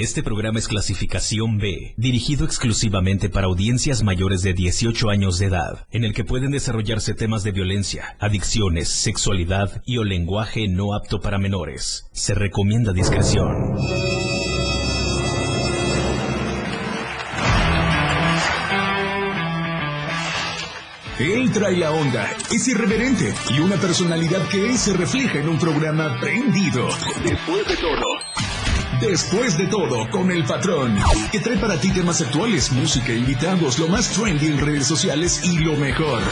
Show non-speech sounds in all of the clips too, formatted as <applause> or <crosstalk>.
Este programa es clasificación B, dirigido exclusivamente para audiencias mayores de 18 años de edad, en el que pueden desarrollarse temas de violencia, adicciones, sexualidad y o lenguaje no apto para menores. Se recomienda discreción. Él trae la onda, es irreverente y una personalidad que se refleja en un programa prendido. Después de todo. Después de todo, con el patrón, que trae para ti temas actuales, música, invitados, lo más trendy en redes sociales y lo mejor.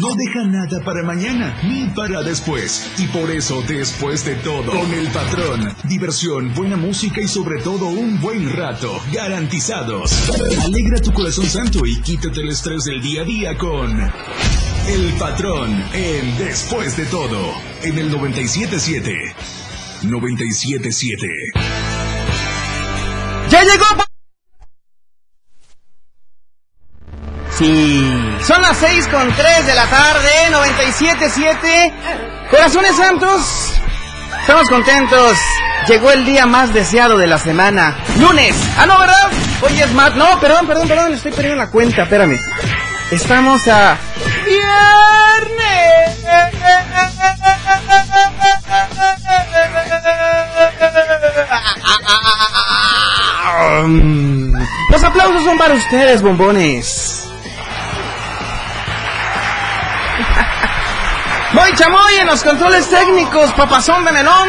No deja nada para mañana ni para después. Y por eso, después de todo, con el patrón, diversión, buena música y sobre todo un buen rato, garantizados. Alegra tu corazón santo y quítate el estrés del día a día con el patrón en Después de todo, en el 977. 977. ¡Ya llegó! Sí, son las 6 con 3 de la tarde, 97.7. Corazones Santos, estamos contentos. Llegó el día más deseado de la semana. Lunes. Ah, no, ¿verdad? Hoy es más. No, perdón, perdón, perdón, estoy perdiendo la cuenta, espérame. Estamos a viernes. Los aplausos son para ustedes, bombones. Voy chamoy en los controles técnicos, papazón de melón.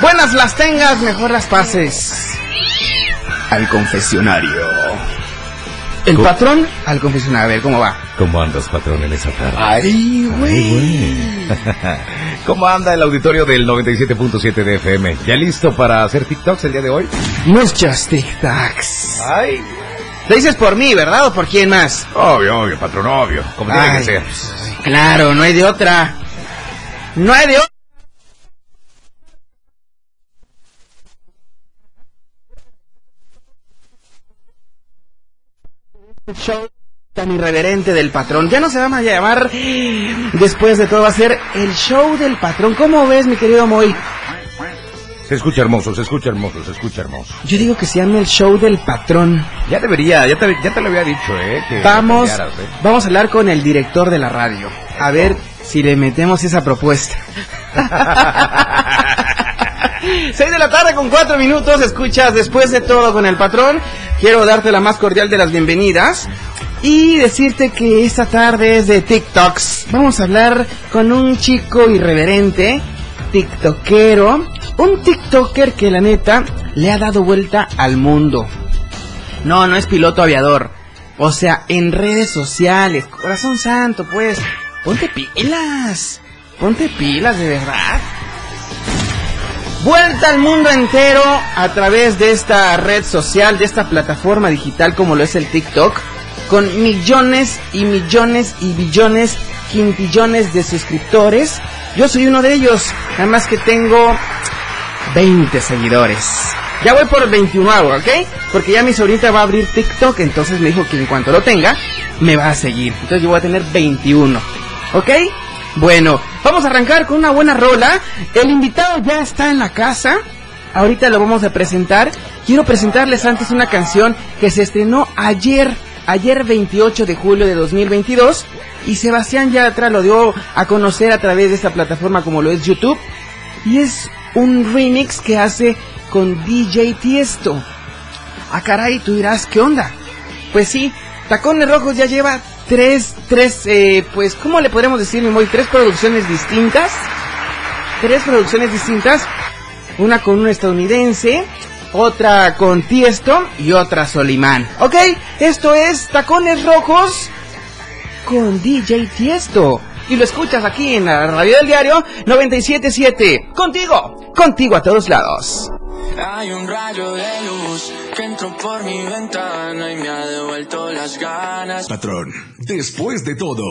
Buenas las tengas, mejor las pases. Al confesionario. El patrón al confesionario. A ver, ¿cómo va? ¿Cómo andas, patrón, en esa tarde? Ay, güey. <laughs> ¿Cómo anda el auditorio del 97.7 de FM? ¿Ya listo para hacer TikToks el día de hoy? Muchos TikToks. Ay, Lo dices por mí, ¿verdad? ¿O por quién más? obvio, obvio, patrón, obvio. Como tiene que ser. Claro, no hay de otra. No hay de otra. show tan irreverente del patrón. Ya no se va a llamar, después de todo, va a ser el show del patrón. ¿Cómo ves, mi querido Moy? Se escucha hermoso, se escucha hermoso, se escucha hermoso. Yo digo que se llama el show del patrón. Ya debería, ya te, ya te lo había dicho, ¿eh? Que Vamos, cambiaras, ¿eh? vamos a hablar con el director de la radio. A ver si le metemos esa propuesta. <laughs> Seis de la tarde con cuatro minutos, escuchas después de todo con el patrón. Quiero darte la más cordial de las bienvenidas y decirte que esta tarde es de TikToks. Vamos a hablar con un chico irreverente, tiktokero, un tiktoker que la neta le ha dado vuelta al mundo. No, no es piloto aviador. O sea, en redes sociales. Corazón santo, pues. Ponte pilas. Ponte pilas, de verdad. Vuelta al mundo entero a través de esta red social, de esta plataforma digital como lo es el TikTok, con millones y millones y billones, quintillones de suscriptores. Yo soy uno de ellos, nada más que tengo 20 seguidores. Ya voy por el 21, ¿ok? Porque ya mi sobrinita va a abrir TikTok, entonces me dijo que en cuanto lo tenga, me va a seguir. Entonces yo voy a tener 21, ¿ok? Bueno, vamos a arrancar con una buena rola. El invitado ya está en la casa. Ahorita lo vamos a presentar. Quiero presentarles antes una canción que se estrenó ayer, ayer 28 de julio de 2022. Y Sebastián ya atrás lo dio a conocer a través de esta plataforma como lo es YouTube. Y es un remix que hace con DJ Tiesto. Ah, caray, tú dirás, ¿qué onda? Pues sí, Tacones Rojos ya lleva tres, tres, eh, pues, ¿cómo le podremos decir, mi? Tres producciones distintas. Tres producciones distintas. Una con un estadounidense, otra con Tiesto y otra Solimán. ¿Ok? Esto es Tacones Rojos con DJ Tiesto. Y lo escuchas aquí en la radio del diario 977. Contigo, contigo a todos lados. Hay un rayo de luz que entró por mi ventana y me ha devuelto las ganas. Patrón, después de todo.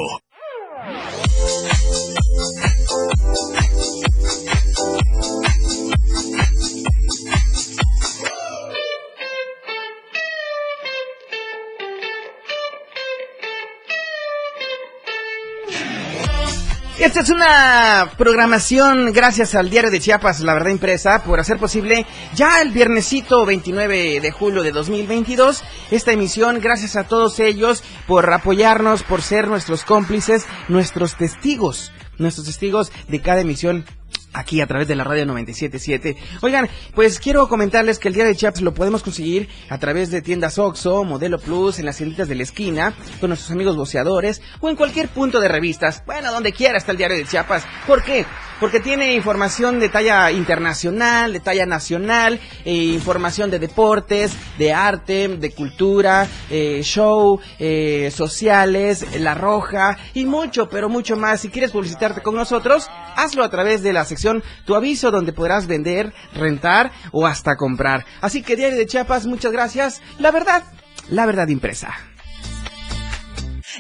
Esta es una programación gracias al diario de Chiapas, La Verdad Impresa, por hacer posible ya el viernesito 29 de julio de 2022 esta emisión. Gracias a todos ellos por apoyarnos, por ser nuestros cómplices, nuestros testigos, nuestros testigos de cada emisión aquí a través de la radio 977. Oigan, pues quiero comentarles que el diario de Chiapas lo podemos conseguir a través de tiendas Oxxo, Modelo Plus, en las tienditas de la esquina, con nuestros amigos boceadores o en cualquier punto de revistas. Bueno, donde quiera está el diario de Chiapas. ¿Por qué? Porque tiene información de talla internacional, de talla nacional, eh, información de deportes, de arte, de cultura, eh, show, eh, sociales, La Roja y mucho, pero mucho más. Si quieres publicitarte con nosotros, hazlo a través de la sección Tu Aviso, donde podrás vender, rentar o hasta comprar. Así que Diario de Chiapas, muchas gracias. La verdad, la verdad impresa.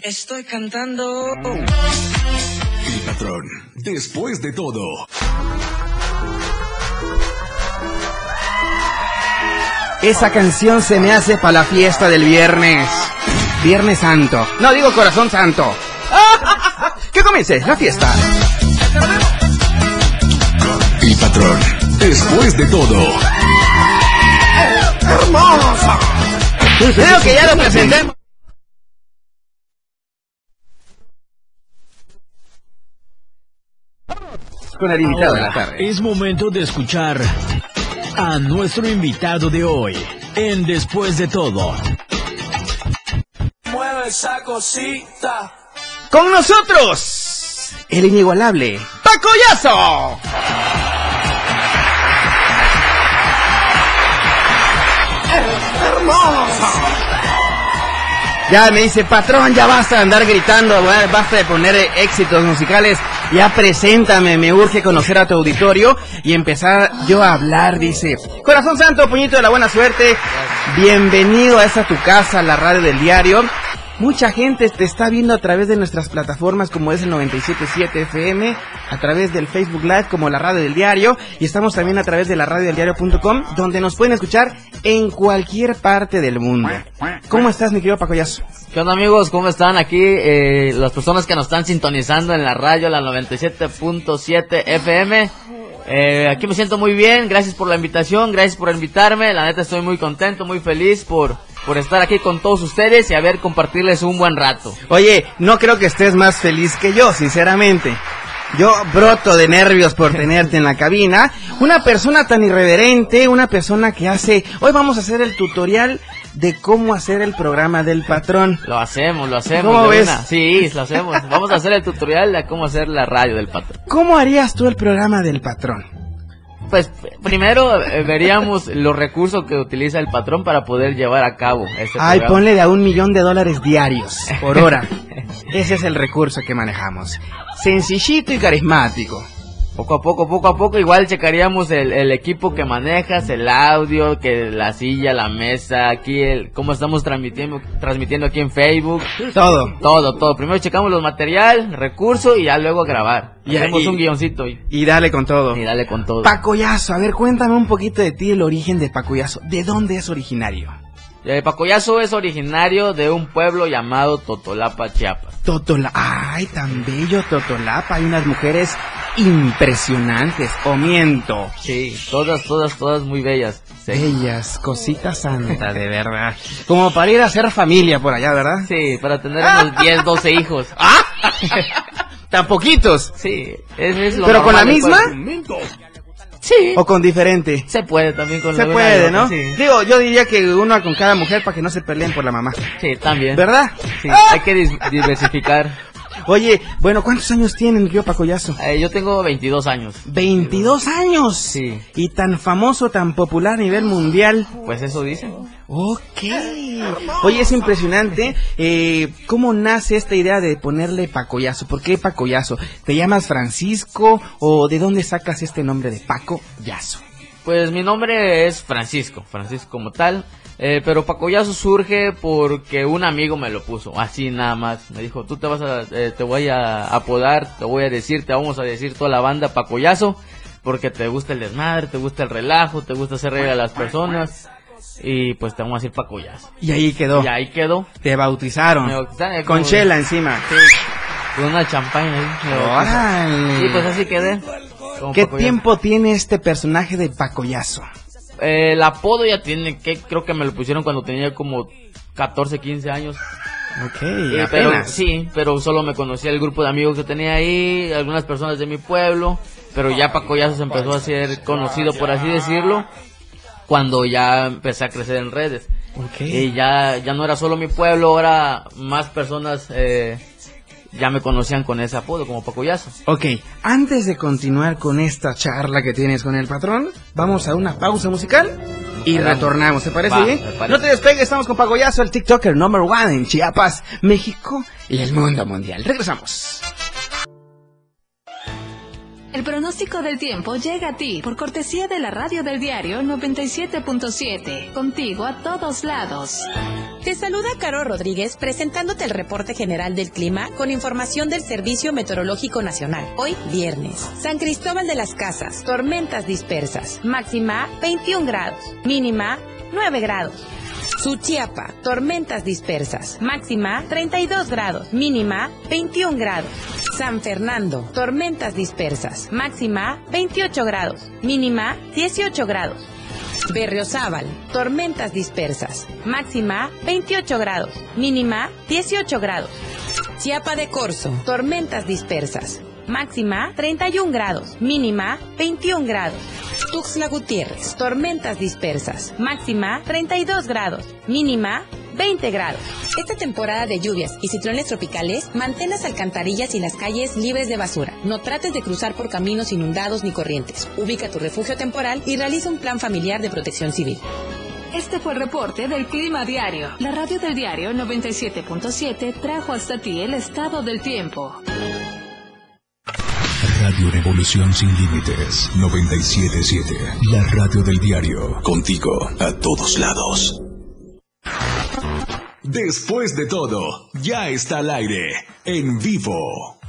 Estoy cantando. El patrón, después de todo. Esa canción se me hace para la fiesta del viernes. Viernes Santo. No digo Corazón Santo. <laughs> Que comience la fiesta. Después de todo. Creo que ya lo presentemos. Con el invitado de la tarde. Es momento de escuchar a nuestro invitado de hoy en Después de todo. Mueve esa cosita. Con nosotros, el inigualable Pacoyazo. Ya me dice, patrón, ya basta de andar gritando, ba- basta de poner éxitos musicales, ya preséntame, me urge conocer a tu auditorio y empezar yo a hablar, dice. Corazón Santo, puñito de la buena suerte, bienvenido a esta tu casa, la radio del diario. Mucha gente te está viendo a través de nuestras plataformas como es el 977 FM, a través del Facebook Live como la radio del diario y estamos también a través de la radio del diario.com donde nos pueden escuchar en cualquier parte del mundo. ¿Cómo estás mi querido Pacoyazo? ¿Qué onda amigos? ¿Cómo están aquí? eh, las personas que nos están sintonizando en la radio, la 97.7 FM. Eh, aquí me siento muy bien, gracias por la invitación, gracias por invitarme. La neta estoy muy contento, muy feliz por, por estar aquí con todos ustedes y a ver compartirles un buen rato. Oye, no creo que estés más feliz que yo, sinceramente. Yo broto de nervios por <laughs> tenerte en la cabina. Una persona tan irreverente, una persona que hace... Hoy vamos a hacer el tutorial de cómo hacer el programa del patrón. Lo hacemos, lo hacemos. ¿Cómo ves? una. Sí, lo hacemos. Vamos a hacer el tutorial de cómo hacer la radio del patrón. ¿Cómo harías tú el programa del patrón? Pues primero eh, veríamos los recursos que utiliza el patrón para poder llevar a cabo este Ay, programa. ponle de a un millón de dólares diarios por hora. Ese es el recurso que manejamos. Sencillito y carismático. Poco a poco, poco a poco, igual checaríamos el, el equipo que manejas, el audio, que la silla, la mesa, aquí, el, cómo estamos transmitiendo, transmitiendo aquí en Facebook, Todo. todo, todo. Primero checamos los material, recurso y ya luego grabar. Y Hacemos un guioncito y, Y dale con todo. y dale con todo. Pacoyazo, a ver, cuéntame un poquito de ti, el origen de Pacoyazo. ¿De dónde es originario? Eh, Pacoyazo es originario de un pueblo llamado Totolapa, Chiapas. Totola. Ay, tan bello Totolapa. Hay unas mujeres impresionantes. O miento. Sí, todas, todas, todas muy bellas. Sí, Bellas, cosita santa, de verdad. Como para ir a hacer familia por allá, ¿verdad? sí para tener unos <laughs> 10, 12 hijos. ¡Ah! Tan poquitos. Sí, es, es lo ¿Pero con la misma? pueblo. Sí, ¿O con diferente? se puede también con Se alguna puede, de ¿no? Sí. Digo, yo diría que uno con cada mujer para que no se peleen por la mamá. Sí, también. ¿Verdad? Sí, hay que diversificar. Oye, bueno, ¿cuántos años tienen, mi querido Pacoyazo? Eh, yo tengo 22 años. 22 años. Sí. Y tan famoso, tan popular a nivel mundial. Pues eso dicen. Ok. Oye, es impresionante eh, cómo nace esta idea de ponerle Pacoyazo. ¿Por qué Pacoyazo? ¿Te llamas Francisco o de dónde sacas este nombre de Paco Yazo? Pues mi nombre es Francisco, Francisco como tal. Eh, pero Pacoyazo surge porque un amigo me lo puso, así nada más. Me dijo, tú te vas a, eh, te voy a apodar, te voy a decir, te vamos a decir toda la banda Pacoyazo, porque te gusta el desmadre, te gusta el relajo, te gusta hacer reír a las personas. Y pues te vamos a decir Pacoyazo. Y ahí quedó. Y ahí quedó. Te bautizaron. Me bautizaron, Con chela encima. con una champaña ahí. Y pues así quedé. ¿Qué tiempo tiene este personaje de Pacoyazo? Eh, el apodo ya tiene, que creo que me lo pusieron cuando tenía como 14, 15 años. Ok, Eh, pero sí, pero solo me conocía el grupo de amigos que tenía ahí, algunas personas de mi pueblo, pero ya Paco Yazo se empezó a ser conocido, por así decirlo, cuando ya empecé a crecer en redes. Ok. Y ya, ya no era solo mi pueblo, ahora más personas eh, ya me conocían con ese apodo, como Paco Yazo. Ok, antes de continuar con esta charla que tienes con el patrón, vamos a una pausa musical y retornamos, ¿te parece Va, bien? parece. No te despegues, estamos con Pagoyazo, el TikToker number one en Chiapas, México y el mundo mundial. Regresamos. El pronóstico del tiempo llega a ti por cortesía de la radio del diario 97.7, contigo a todos lados. Te saluda Caro Rodríguez presentándote el reporte general del clima con información del Servicio Meteorológico Nacional. Hoy, viernes. San Cristóbal de las Casas, tormentas dispersas. Máxima 21 grados. Mínima 9 grados. Suchiapa, tormentas dispersas. Máxima 32 grados. Mínima 21 grados. San Fernando, tormentas dispersas. Máxima 28 grados. Mínima 18 grados. Berriozábal, tormentas dispersas. Máxima 28 grados. Mínima 18 grados. Chiapa de Corzo, tormentas dispersas. Máxima 31 grados. Mínima 21 grados. Tuxtla Gutiérrez, tormentas dispersas. Máxima 32 grados. Mínima 20 grados. Esta temporada de lluvias y ciclones tropicales, mantén las alcantarillas y las calles libres de basura. No trates de cruzar por caminos inundados ni corrientes. Ubica tu refugio temporal y realiza un plan familiar de protección civil. Este fue el reporte del Clima Diario. La radio del diario 97.7 trajo hasta ti el estado del tiempo. Radio Revolución Sin Límites 977. La radio del diario. Contigo a todos lados. Después de todo, ya está al aire. En vivo.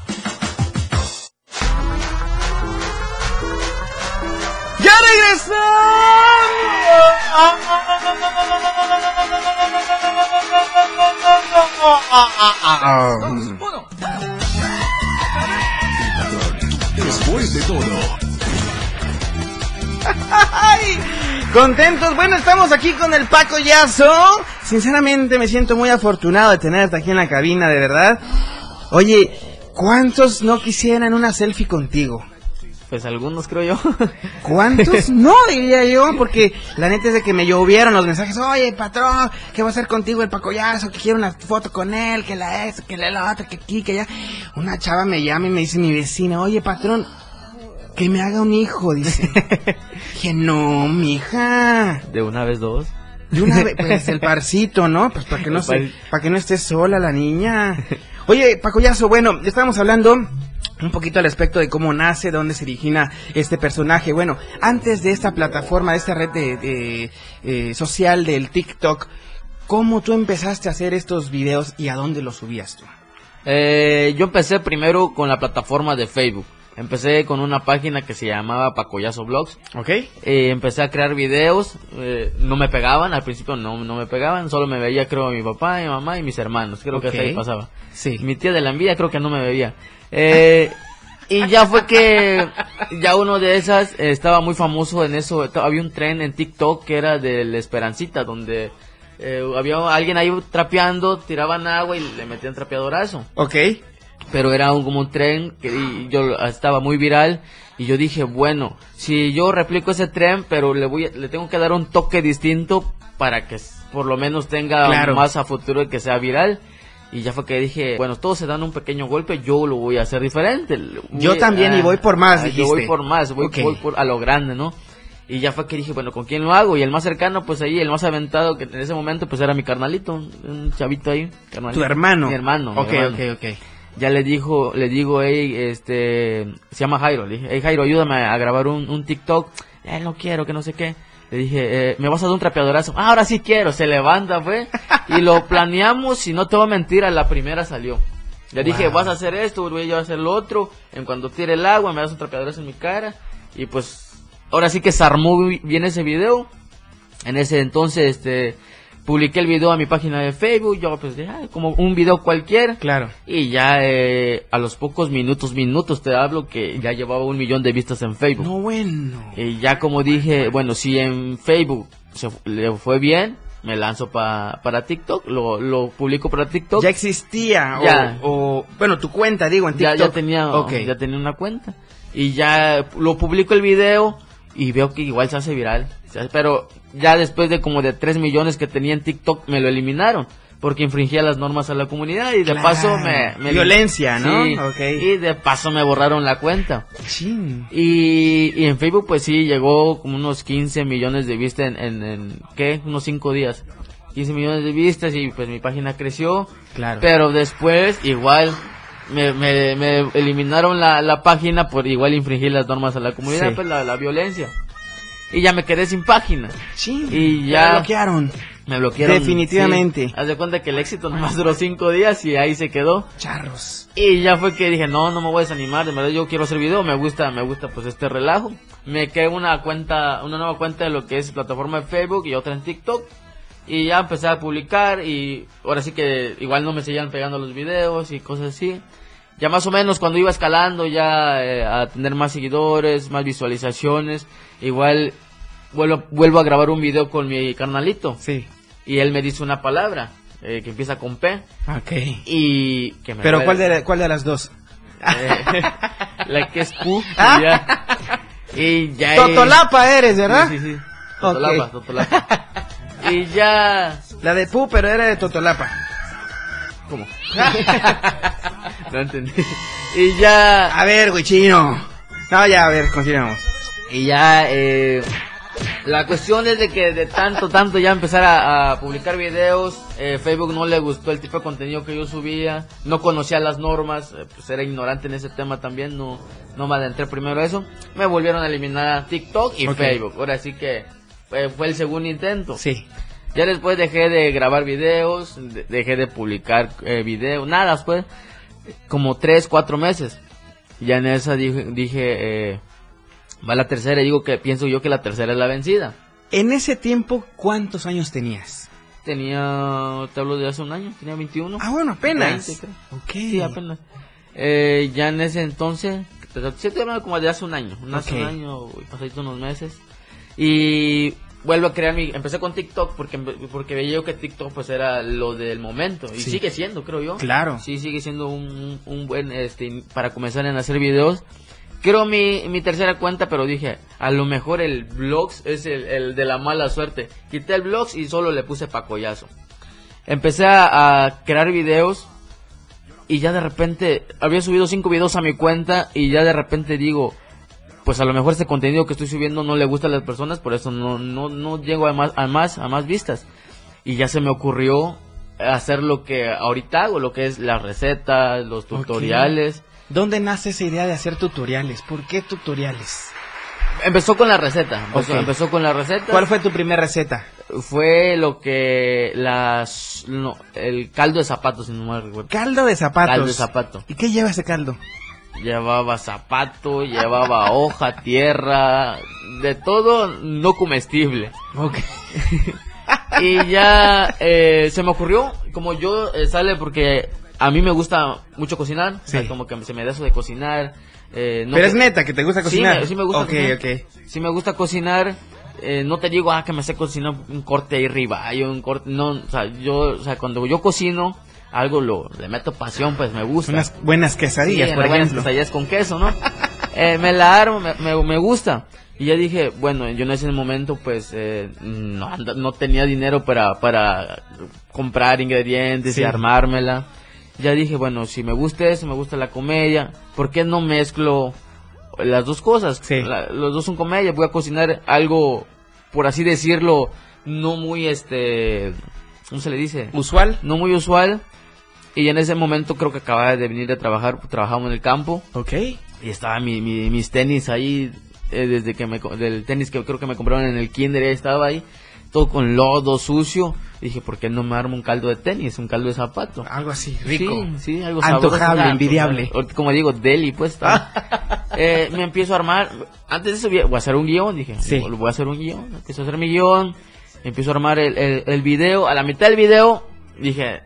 ¡Ya regresamos! Después de todo, ¡Ay! Contentos, bueno, estamos aquí con el Paco Yazo. Sinceramente me siento muy afortunado de tenerte aquí en la cabina, de verdad. Oye, ¿cuántos no quisieran una selfie contigo? Pues algunos creo yo. <laughs> ¿Cuántos? No, diría yo, porque la neta es de que me llovieron los mensajes. Oye, patrón, ¿qué va a hacer contigo el Pacoyazo? Que quiero una foto con él, que la esto, que la otra, que aquí, que allá. Una chava me llama y me dice mi vecina, oye, patrón, que me haga un hijo, dice. <laughs> que no, mija. De una vez dos. De una vez, <laughs> pues el parcito, ¿no? Pues para que no se, par- para que no esté sola la niña. <laughs> Oye, Pacoyazo, bueno, estábamos hablando un poquito al respecto de cómo nace, de dónde se origina este personaje. Bueno, antes de esta plataforma, de esta red de, de, eh, social del TikTok, ¿cómo tú empezaste a hacer estos videos y a dónde los subías tú? Eh, yo empecé primero con la plataforma de Facebook. Empecé con una página que se llamaba Pacoyazo Blogs. ¿Ok? Eh, empecé a crear videos. eh, no me pegaban, al principio no, no me pegaban. Solo me veía, creo, mi papá, mi mamá y mis hermanos. Creo que hasta ahí pasaba. Sí. Mi tía de la envidia creo que no me veía. Eh, y ya fue que ya uno de esas eh, estaba muy famoso en eso. Había un tren en TikTok que era del Esperancita, donde eh, había alguien ahí trapeando, tiraban agua y le metían trapeadorazo. ¿Ok? Pero era un, como un tren que y yo estaba muy viral y yo dije, bueno, si yo replico ese tren, pero le voy a- le tengo que dar un toque distinto para que por lo menos tenga Claro. más a futuro que sea viral. Y ya fue que dije, bueno, todos se dan un pequeño golpe, yo lo voy a hacer diferente. Yo Voy- también, y voy por más, ah, Yo dijiste. voy por más, voy, Ok. voy por a lo grande, ¿no? Y ya fue que dije, bueno, ¿con quién lo hago? Y el más cercano, pues ahí, el más aventado que en ese momento, pues era mi carnalito, un, chavito ahí. carnalito. Tu hermano. Mi hermano. mi Ok, hermano. ok, ok. Ya le dijo, le digo, hey, este, se llama Jairo, le dije, hey Jairo, ayúdame a grabar un, un TikTok. Eh, no quiero, que no sé qué. Le dije, eh, me vas a dar un trapeadorazo. Ah, ahora sí quiero, se levanta, fue. Y lo <laughs> planeamos, y no te voy a mentir, a la primera salió. Le dije, Wow. vas a hacer esto, voy yo a hacer lo otro. En cuanto tire el agua, me das un trapeadorazo en mi cara. Y pues, ahora sí que se armó bi- bien ese video. En ese entonces, este, publiqué el video a mi página de Facebook, yo pues dije, "Ay, como un video cualquiera. Claro. Y ya eh, a los pocos minutos, minutos te hablo que ya llevaba un millón de vistas en Facebook. No, bueno. Y ya como dije, bueno, si en Facebook se, le fue bien, me lanzo pa- para TikTok, lo, lo publico para TikTok. Ya existía. o- Ya. O, bueno, tu cuenta, digo, en ya, TikTok. ya tenía, Ok. ya tenía una cuenta. Y ya lo publico el video y veo que igual se hace viral. Hace- Pero ya después de como de 3 millones que tenía en TikTok, me lo eliminaron. Porque infringía las normas a la comunidad y de Claro. paso me... me- Violencia, ¿no? Sí. Y de paso me borraron la cuenta. Chin. Y, y en Facebook pues sí, llegó como unos 15 millones de vistas en, en, en, ¿qué? Unos 5 días. 15 millones de vistas y pues mi página creció. Claro. Pero después igual me, me, me eliminaron la, la página por igual infringir las normas a la comunidad, Sí. pues la, la violencia. Y ya me quedé sin página. Y Te ya- bloquearon. Me bloquearon. Definitivamente. sí. Haz de cuenta que el éxito nomás duró 5 días y ahí se quedó. Charros. Y ya fue que dije, no, no me voy a desanimar, de verdad yo quiero hacer video, me gusta, me gusta pues este relajo. Me creé una cuenta, una nueva cuenta de lo que es plataforma de Facebook y otra en TikTok. Y ya empecé a publicar y ahora sí que igual no me seguían pegando los videos y cosas así. Ya más o menos cuando iba escalando ya eh, a tener más seguidores, más visualizaciones, igual vuelvo, vuelvo a grabar un video con mi carnalito. Sí. Y él me dice una palabra eh, que empieza con P Ok. y que me Pero. ¿cuál de, ¿cuál de las dos? Eh, <laughs> la que es Q. Ah. Y ya. Y ya. Totolapa eres, ¿verdad? Sí, sí, sí. Totolapa. Totolapa. <laughs> Y ya. La de Pu, pero era de Totolapa. ¿Cómo? <laughs> no entendí. Y ya. A ver, güey, chino. No, ya, a ver, continuamos. Y ya. Eh, la cuestión es de que de tanto, tanto ya empezar a, a publicar videos, eh, Facebook no le gustó el tipo de contenido que yo subía, no conocía las normas, eh, pues era ignorante en ese tema también, no, no me adentré primero a eso. Me volvieron a eliminar a TikTok y Ok. Facebook, ahora sí que eh, fue el segundo intento. Sí. Ya después dejé de grabar videos, de- dejé de publicar eh, videos, nada, después como tres, cuatro meses. Ya en esa dije, dije eh, va la tercera y digo que pienso yo que la tercera es la vencida. En ese tiempo, ¿cuántos años tenías? Tenía, te hablo de hace un año, tenía 21. Ah, bueno, apenas. 20, creo. Ok. Sí, apenas. Eh, ya en ese entonces, sí, estoy hablando como de hace un año, un hace un año, pasadito unos meses. Y vuelvo a crear mi, empecé con TikTok porque, porque veía yo que TikTok pues era lo del momento, y Sí. sigue siendo, creo yo. Claro. Sí, sigue siendo un, un buen, este, para comenzar en hacer videos. Creo mi, mi tercera cuenta, pero dije, a lo mejor el vlogs es el, el de la mala suerte. Quité el vlogs y solo le puse pacoyazo. Empecé a, a crear videos y ya de repente había subido cinco videos a mi cuenta y ya de repente digo, pues a lo mejor este contenido que estoy subiendo no le gusta a las personas, por eso no, no, no llego a más, a más, a más vistas. Y ya se me ocurrió hacer lo que ahorita hago, lo que es las recetas, los tutoriales. ¿Dónde nace esa idea de hacer tutoriales? ¿Por qué tutoriales? Empezó con la receta, empezó, empezó con la receta. ¿Cuál fue tu primera receta? Fue lo que las, no, el caldo de zapatos, si no me recuerdo. Caldo de zapatos. Caldo de zapato. ¿Y qué lleva ese caldo? Llevaba zapato, llevaba hoja, tierra, de todo no comestible. Ok. <laughs> Y ya eh, se me ocurrió, como yo eh, sale porque a mí me gusta mucho cocinar, o sea, Sí. como que se me da eso de cocinar. eh, no Pero que- es neta que te gusta Sí, cocinar. me- sí me gusta cocinar. Si me gusta cocinar, eh, no te digo, ah, que me sé cocinar un corte ahí arriba, un corte, no, o sea, yo, o sea, cuando yo cocino, algo lo, le meto pasión, pues me gusta. Unas buenas quesadillas, Sí, por unas buenas ejemplo. quesadillas con queso, ¿no? <laughs> Eh, me la armo, me, me, me gusta. Y ya dije, bueno, yo en ese momento, pues, eh, no, no tenía dinero para, para comprar ingredientes Sí. y armármela. Ya dije, bueno, si me gusta eso, me gusta la comedia, ¿por qué no mezclo las dos cosas? Sí. La- los dos son comedia, voy a cocinar algo, por así decirlo, no muy, este, ¿cómo se le dice? Usual. No muy usual. Y en ese momento creo que acababa de venir de trabajar, trabajamos en el campo. Ok. Y estaba mi, mi- mis tenis ahí, eh, desde que me, del tenis que creo que me compraron en el kinder, estaba ahí, todo con lodo sucio. Y dije, ¿por qué no me armo un caldo de tenis, un caldo de zapato? Algo así, rico. Sí, sí, algo Antojable, sabroso. Envidiable. ahorita, Como digo, deli, pues. <laughs> Eh, me empiezo a armar. Antes de eso, voy a- voy a hacer un guion, dije. Sí. Voy a hacer un guion. Empiezo a hacer mi guion. Empiezo a armar el, el, el video. A la mitad del video dije,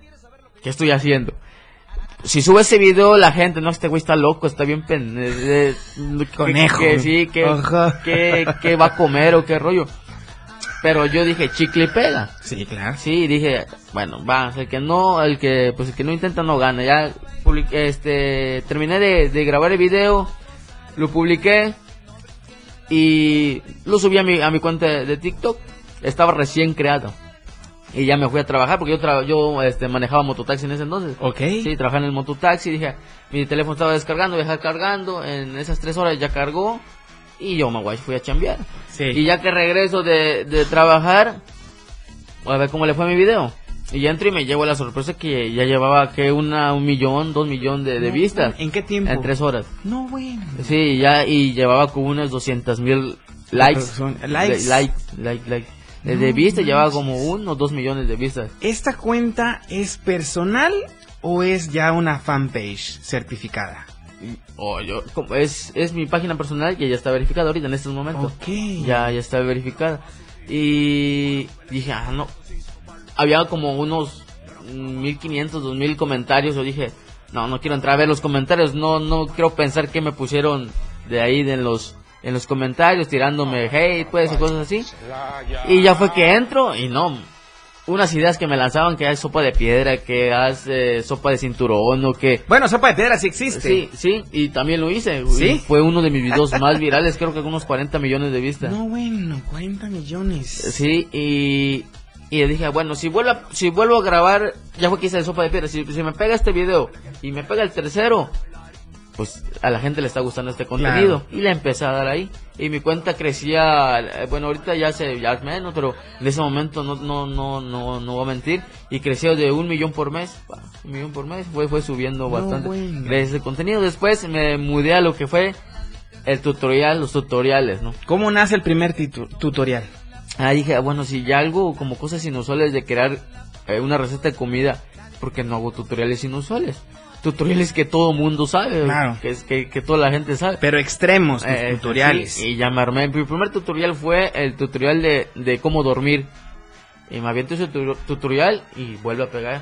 ¿qué estoy haciendo? Si sube ese video, la gente, no, este güey está loco, está bien pen... eh, eh, Conejo. Que, sí, que, que, que va a comer o qué rollo. Pero yo dije, chicle y pega. Sí, claro. Sí, dije, bueno, va, el que no, el que, pues el que no intenta no gana. Ya publiqué, este, terminé de, de grabar el video, lo publiqué y lo subí a mi, a mi cuenta de, de TikTok. Estaba recién creado. Y ya me fui a trabajar porque yo, tra- yo este, manejaba mototaxi en ese entonces. Ok. Sí, trabajaba en el mototaxi. Dije, mi teléfono estaba descargando, dejé cargando. En esas tres horas ya cargó. Y yo voy, fui a chambear. Sí. Y ya que regreso de, de trabajar, a ver cómo le fue a mi video. Y ya entro y me llevo la sorpresa que ya llevaba que una, un millón, dos millones de, de vistas. ¿En qué tiempo? En tres horas. No, bueno. Sí, ya, y llevaba como unas 200 mil likes. Likes. De- like, like, like. De, de No vistas llevaba como uno o dos millones de vistas. ¿Esta cuenta es personal o es ya una fanpage certificada? Oh, yo, como es, es mi página personal que ya está verificada ahorita en estos momentos. Ok. Ya, ya está verificada. Y dije, ah, no. Había como unos 1500, 2000 comentarios. Yo dije, no, no quiero entrar a ver los comentarios. No, no quiero pensar que me pusieron de ahí de los, en los comentarios tirándome hate, pues, y cosas así. Y ya fue que entro y no. Unas ideas que me lanzaban que hay sopa de piedra, que haz eh, sopa de cinturón o que Bueno, sopa de piedra sí existe. Sí, sí, y también lo hice. ¿Sí? Y Fue uno de mis videos más virales, creo que con unos 40 millones de vistas. No, bueno, 40 millones. Sí, y, y dije, bueno, si vuelvo, a, si vuelvo a grabar, ya fue que hice de sopa de piedra, si, si me pega este video y me pega el tercero, pues a la gente le está gustando este contenido. Y le empecé a dar ahí. Y mi cuenta crecía, eh, bueno, ahorita ya se ya menos, pero en ese momento no, no, no, no, no voy a mentir. Y creció de un millón por mes. Un millón por mes, fue, fue subiendo bastante. bueno. Gracias al contenido. Después me mudé a lo que fue el tutorial, los tutoriales, ¿no? ¿Cómo nace el primer tutorial? Ah, dije, bueno, si ya algo como cosas inusuales de crear eh, una receta de comida, ¿por qué no hago tutoriales inusuales? Tutoriales que todo mundo sabe, Claro. que, es- que, que toda la gente sabe. Pero extremos, tus Eh, tutoriales. sí, y ya me armé. Mi primer tutorial fue el tutorial de, de cómo dormir. Y me aviento ese tu- tutorial y vuelve a pegar.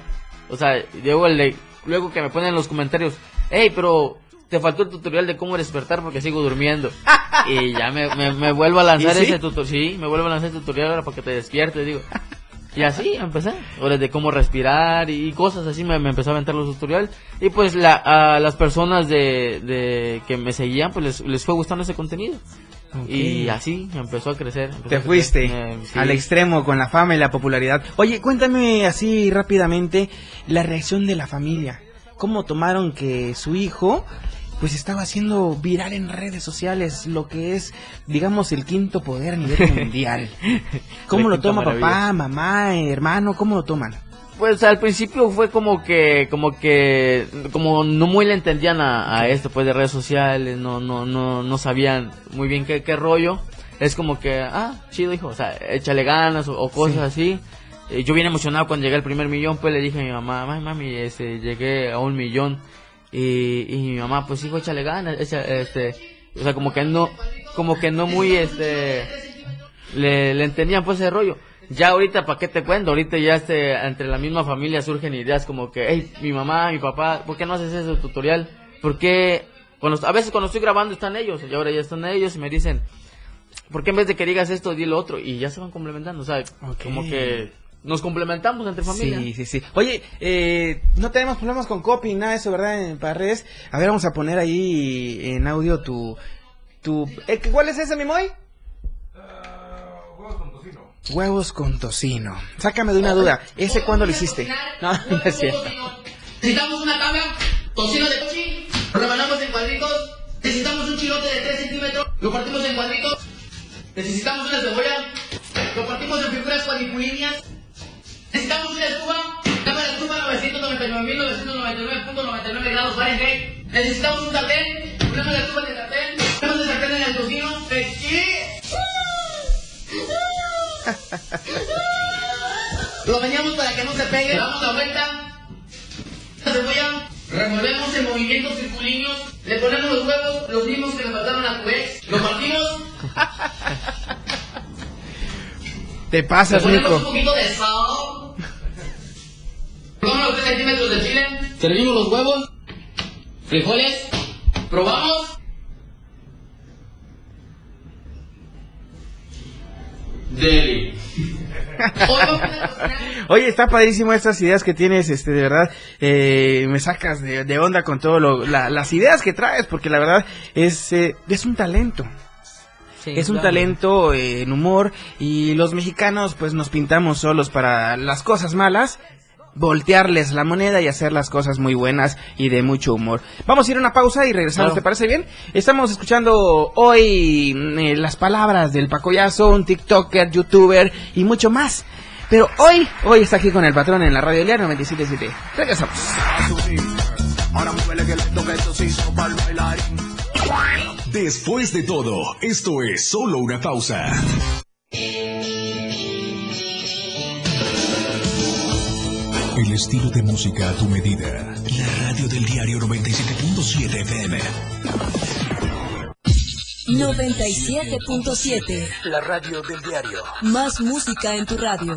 O sea, luego, el luego que me ponen en los comentarios, hey, pero te faltó el tutorial de cómo despertar porque sigo durmiendo. <laughs> y ya me, me, me vuelvo a lanzar ese tutorial. Sí, me vuelvo a lanzar ese tutorial ahora para que te despiertes, digo. Y así empecé. Ahora de cómo respirar y, cosas así me, me empezó a aventar los tutoriales. Y pues la, a las personas de, de que me seguían, pues les, les fue gustando ese contenido. Y así empezó a crecer. empezó Te a crecer. fuiste Eh, sí. al extremo con la fama y la popularidad. Oye, cuéntame así rápidamente la reacción de la familia. ¿Cómo tomaron que su hijo pues estaba haciendo viral en redes sociales lo que es, digamos, el quinto poder a nivel <laughs> mundial? ¿Cómo lo toma maravilla. papá, mamá, hermano? ¿Cómo lo toman? Pues al principio fue como que, como que, como no muy le entendían a, a esto pues de redes sociales, no, no, no, no sabían muy bien qué, qué rollo. Es como que, ah, chido hijo, o sea, échale ganas o, o cosas así. Eh, yo bien emocionado cuando llegué al primer millón, pues le dije a mi mamá, mami, mami, este, llegué a un millón. Y, y mi mamá, pues hijo, échale ganas, este, o sea, como que no, como que no muy, este, le, le entendían pues ese rollo. Ya ahorita, ¿para qué te cuento? Ahorita ya este, entre la misma familia surgen ideas como que, hey, mi mamá, mi papá, ¿por qué no haces ese tutorial? ¿Por qué? Cuando, a veces cuando estoy grabando están ellos, y ahora ya están ellos y me dicen, ¿por qué en vez de que digas esto, di lo otro? Y ya se van complementando, o sea, como que nos complementamos entre familia. Sí, sí, sí. Oye, eh, no tenemos problemas con copy, nada de eso, ¿verdad? En, para redes. A ver, vamos a poner ahí en audio tu... tu eh, ¿Cuál es ese, mi moy? Huevos con tocino. Sácame de una duda. ¿Ese cuándo lo hiciste? No, <laughs> no es cierto. Necesitamos una cabra, tocino de cochi, lo rebanamos en cuadritos. Necesitamos un chilote de 3 centímetros, lo partimos en cuadritos. Necesitamos una cebolla, lo partimos en figuras cuadriculíneas. Necesitamos una estufa, cámara de estufa 999.999 grados Fahrenheit. Necesitamos un sartén, una mala estufa de sartén, ponemos el sartén en el tocino. Lo bañamos para que no se pegue, damos la vuelta, la cebolla, revolvemos en movimientos circulíneos, le ponemos los huevos, los mismos que le faltaron a tu ex, lo partimos. Te pasas, ponemos un Nico. poquito de sal. Los 3 centímetros de chile. Servimos los huevos. Frijoles. Probamos. Deli. <laughs> Oye, está padrísimo estas ideas que tienes, este, de verdad, eh, me sacas de, de onda con todo lo, la- las ideas que traes, porque la verdad es, eh, es un talento. Sí, es un claro. talento eh, en humor y los mexicanos pues nos pintamos solos para las cosas malas, voltearles la moneda y hacer las cosas muy buenas y de mucho humor. Vamos a ir a una pausa y regresamos, Claro. ¿te parece bien? Estamos escuchando hoy mm, eh, las palabras del Pacoyazo, un TikToker, youtuber y mucho más. Pero hoy, hoy está aquí con el patrón en la radio del diario 977. Regresamos. Después de todo, esto es solo una pausa. El estilo de música a tu medida. La radio del diario 97.7 FM. 97.7. La radio del diario. Más música en tu radio.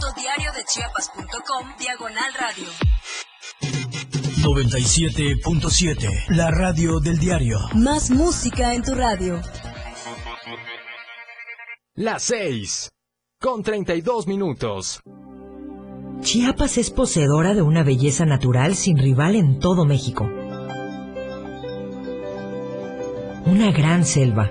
www.diariodechiapas.com Diagonal Radio. 97.7. La radio del diario. Más música en tu radio. Las 6. Con 32 minutos. Chiapas es poseedora de una belleza natural sin rival en todo México. Una gran selva,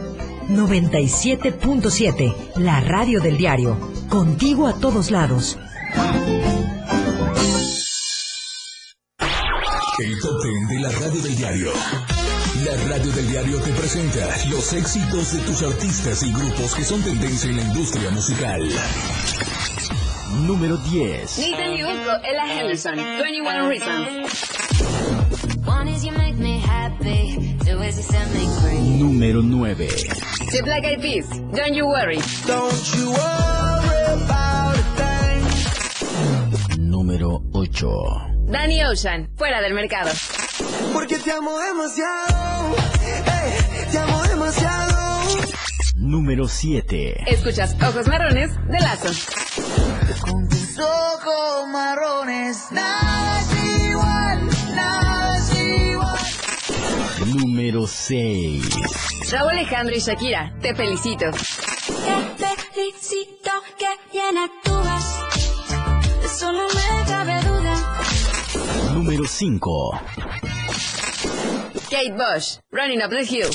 97.7, la radio del diario. Contigo a todos lados. El top 10 de la radio del diario. La radio del diario te presenta los éxitos de tus artistas y grupos que son tendencia en la industria musical. Número 10. Nathan Yuko, Ella Henderson, 21 Reasons. Número 9. The Black Eyed Peas, Don't You Worry. Don't you worry about a Número 8. Danny Ocean, Fuera del Mercado. Porque te amo demasiado, eh, te amo demasiado. Número 7. Escuchas Ojos Marrones de Lazo. Con tus ojos marrones, nada es igual, nada. Número 6. Raúl Alejandro y Shakira, Te Felicito. Te felicito que bien actúas, eso no me cabe duda. Número 5. Kate Bush, Running Up the Hill.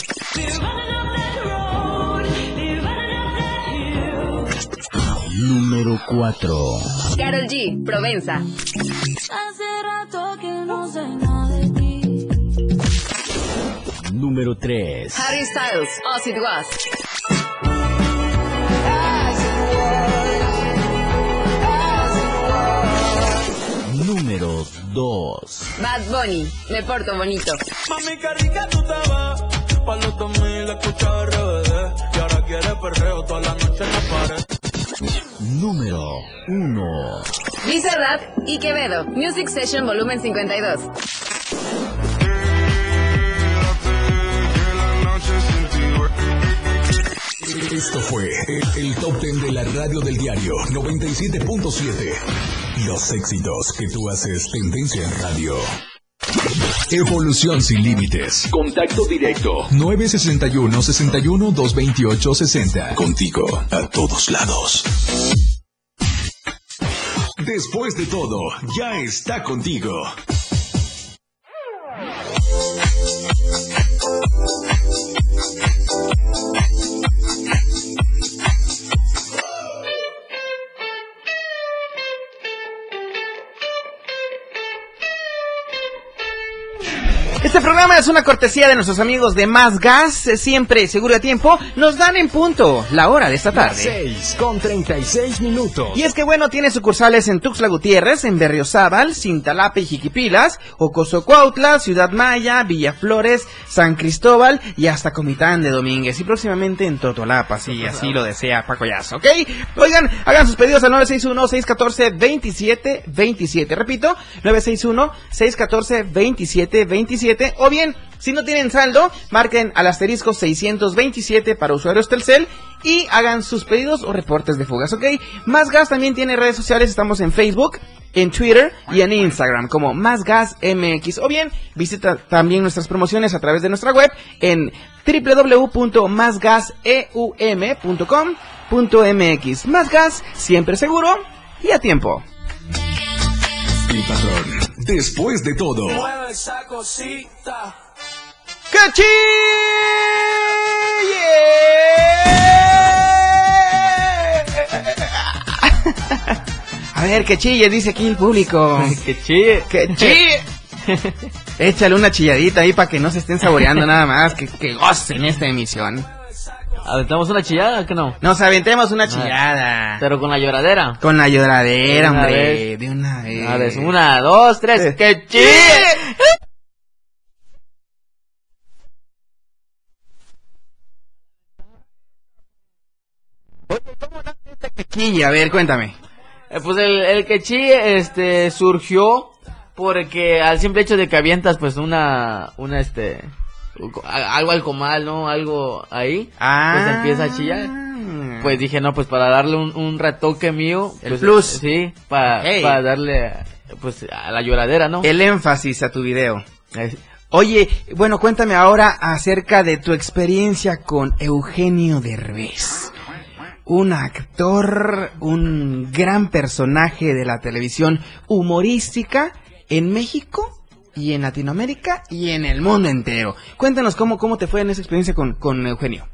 Número 4. Carol G, Provenza. Hace rato que no sé nada. Número 3. Harry Styles, As It Was. Número 2. Bad Bunny, Me Porto Bonito. Mami, qué rica tú te ves. Pa' los 2000 escucha RBD. Y ahora quiere perreo toda la noche en la pared. Número 1. Bizarrap y Quevedo, Music Session Volumen 52. Esto fue el, el top 10 de la radio del diario 97.7. Los éxitos que tú haces tendencia en radio. Evolución sin límites. Contacto directo. 961 61 228 60. Contigo a todos lados. después de todo, ya está contigo. Este programa es una cortesía de nuestros amigos de Más Gas, siempre seguro a tiempo. Nos dan en punto la hora de esta tarde. 6 con 36 minutos. Y es que bueno, tiene sucursales en Tuxtla Gutiérrez, en Berriozábal, Cintalapa y Jiquipilas, Ocosocuautla, Ciudad Maya, Villaflores, San Cristóbal y hasta Comitán de Domínguez. Y próximamente en Totolapa, si así lo desea Paco Yazo, ¿ok? Oigan, hagan sus pedidos al 961-614-2727. Repito, 961-614-2727. O bien, si no tienen saldo, marquen al asterisco 627 para usuarios Telcel y hagan sus pedidos o reportes de fugas, ¿ok? Más Gas también tiene redes sociales, estamos en Facebook, en Twitter y en Instagram como Más Gas MX. O bien, visita también nuestras promociones a través de nuestra web en www.másgaseum.com.mx. Más Gas, siempre seguro y a tiempo. El patrón, después de todo, Mueve esa cosita. ¡Que chille! <laughs> A ver, que chille, dice aquí el público. que chille. Que chille. <laughs> Échale una chilladita ahí para que no se estén saboreando <laughs> nada más, que, que gocen esta emisión. ¿Aventamos una chillada o que no? Nos aventemos una chillada. Pero con la lloradera. Con la lloradera, De hombre. vez. De una vez. A ver, una, dos, tres. ¡Que chille! Que chille, a ver, cuéntame. Eh, Pues el, el que chille, este, surgió porque al simple hecho de que avientas, pues, una, una, este, algo al comal, ¿no? Algo ahí, Ah. pues empieza a chillar. Pues dije, no, pues para darle un, un retoque mío. El pues, plus. Sí, para Hey. darle, pues, a la lloradera, ¿no? El énfasis a tu video. Oye, bueno, cuéntame ahora acerca de tu experiencia con Eugenio Derbez. Un actor, un gran personaje de la televisión humorística en México y en Latinoamérica y en el mundo entero. Cuéntanos cómo, cómo te fue en esa experiencia con, con Eugenio.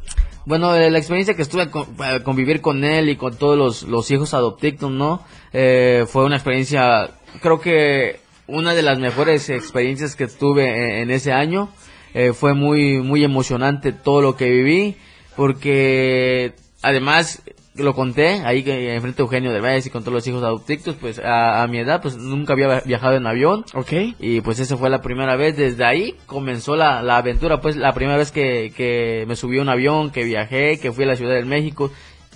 Bueno, eh, la experiencia que estuve con, eh, convivir con él y con todos los, los hijos adoptivos, ¿no? Eh, fue una experiencia, creo que una de las mejores experiencias que tuve en, en ese año. Eh, fue muy, muy emocionante todo lo que viví, porque además lo conté ahí que enfrente de Eugenio Derbez y con todos los hijos adoptivos, pues a, a mi edad pues nunca había viajado en avión. Ok. Y pues esa fue la primera vez, desde ahí comenzó la, la aventura, pues la primera vez que, que me subí a un avión, que viajé, que fui a la Ciudad de México,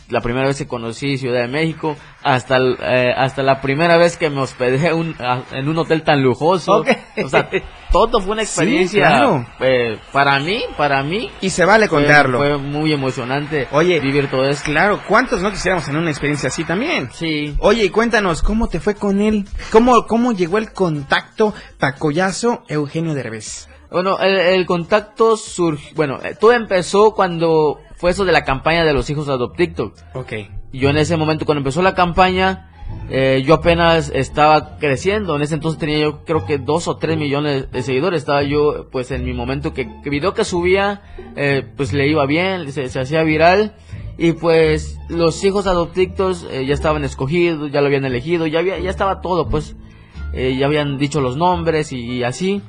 la primera vez que conocí Ciudad de México, hasta, el- eh, hasta la primera vez que me hospedé un- a- en un hotel tan lujoso. O sea, todo fue una Sí, experiencia claro. eh, para mí, para mí. Y se vale contarlo. Fue, muy emocionante Oye, vivir todo esto. Claro, ¿cuántos no quisiéramos tener una experiencia así también? Sí. Oye, y cuéntanos, ¿cómo te fue con él? ¿Cómo, cómo llegó el contacto Pacoyazo Eugenio Derbez? Bueno, el, el contacto surgió, bueno, eh, todo empezó cuando fue eso de la campaña de los hijos adoptictos. Ok. Y yo en ese momento, cuando empezó la campaña, eh, yo apenas estaba creciendo. En ese entonces tenía yo creo que dos o tres millones de seguidores. Estaba yo, pues en mi momento que, que video que subía, eh, pues le iba bien, se, se hacía viral. Y pues los hijos adoptictos eh, ya estaban escogidos, ya lo habían elegido, ya había, ya estaba todo, pues ya habían dicho los nombres y, y así.